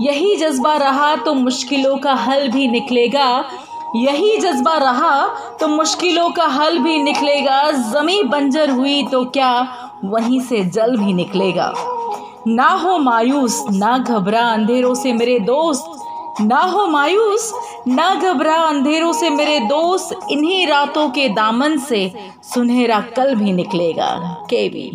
यही जज्बा रहा तो मुश्किलों का हल भी निकलेगा। यही जज्बा रहा तो मुश्किलों का हल भी निकलेगा। ज़मी बंजर हुई तो क्या वहीं से जल भी निकलेगा। ना हो मायूस, ना घबरा अंधेरों से मेरे दोस्त। ना हो मायूस, ना घबरा अंधेरों से मेरे दोस्त। इन्हीं रातों के दामन से सुनहरा कल भी निकलेगा। केवी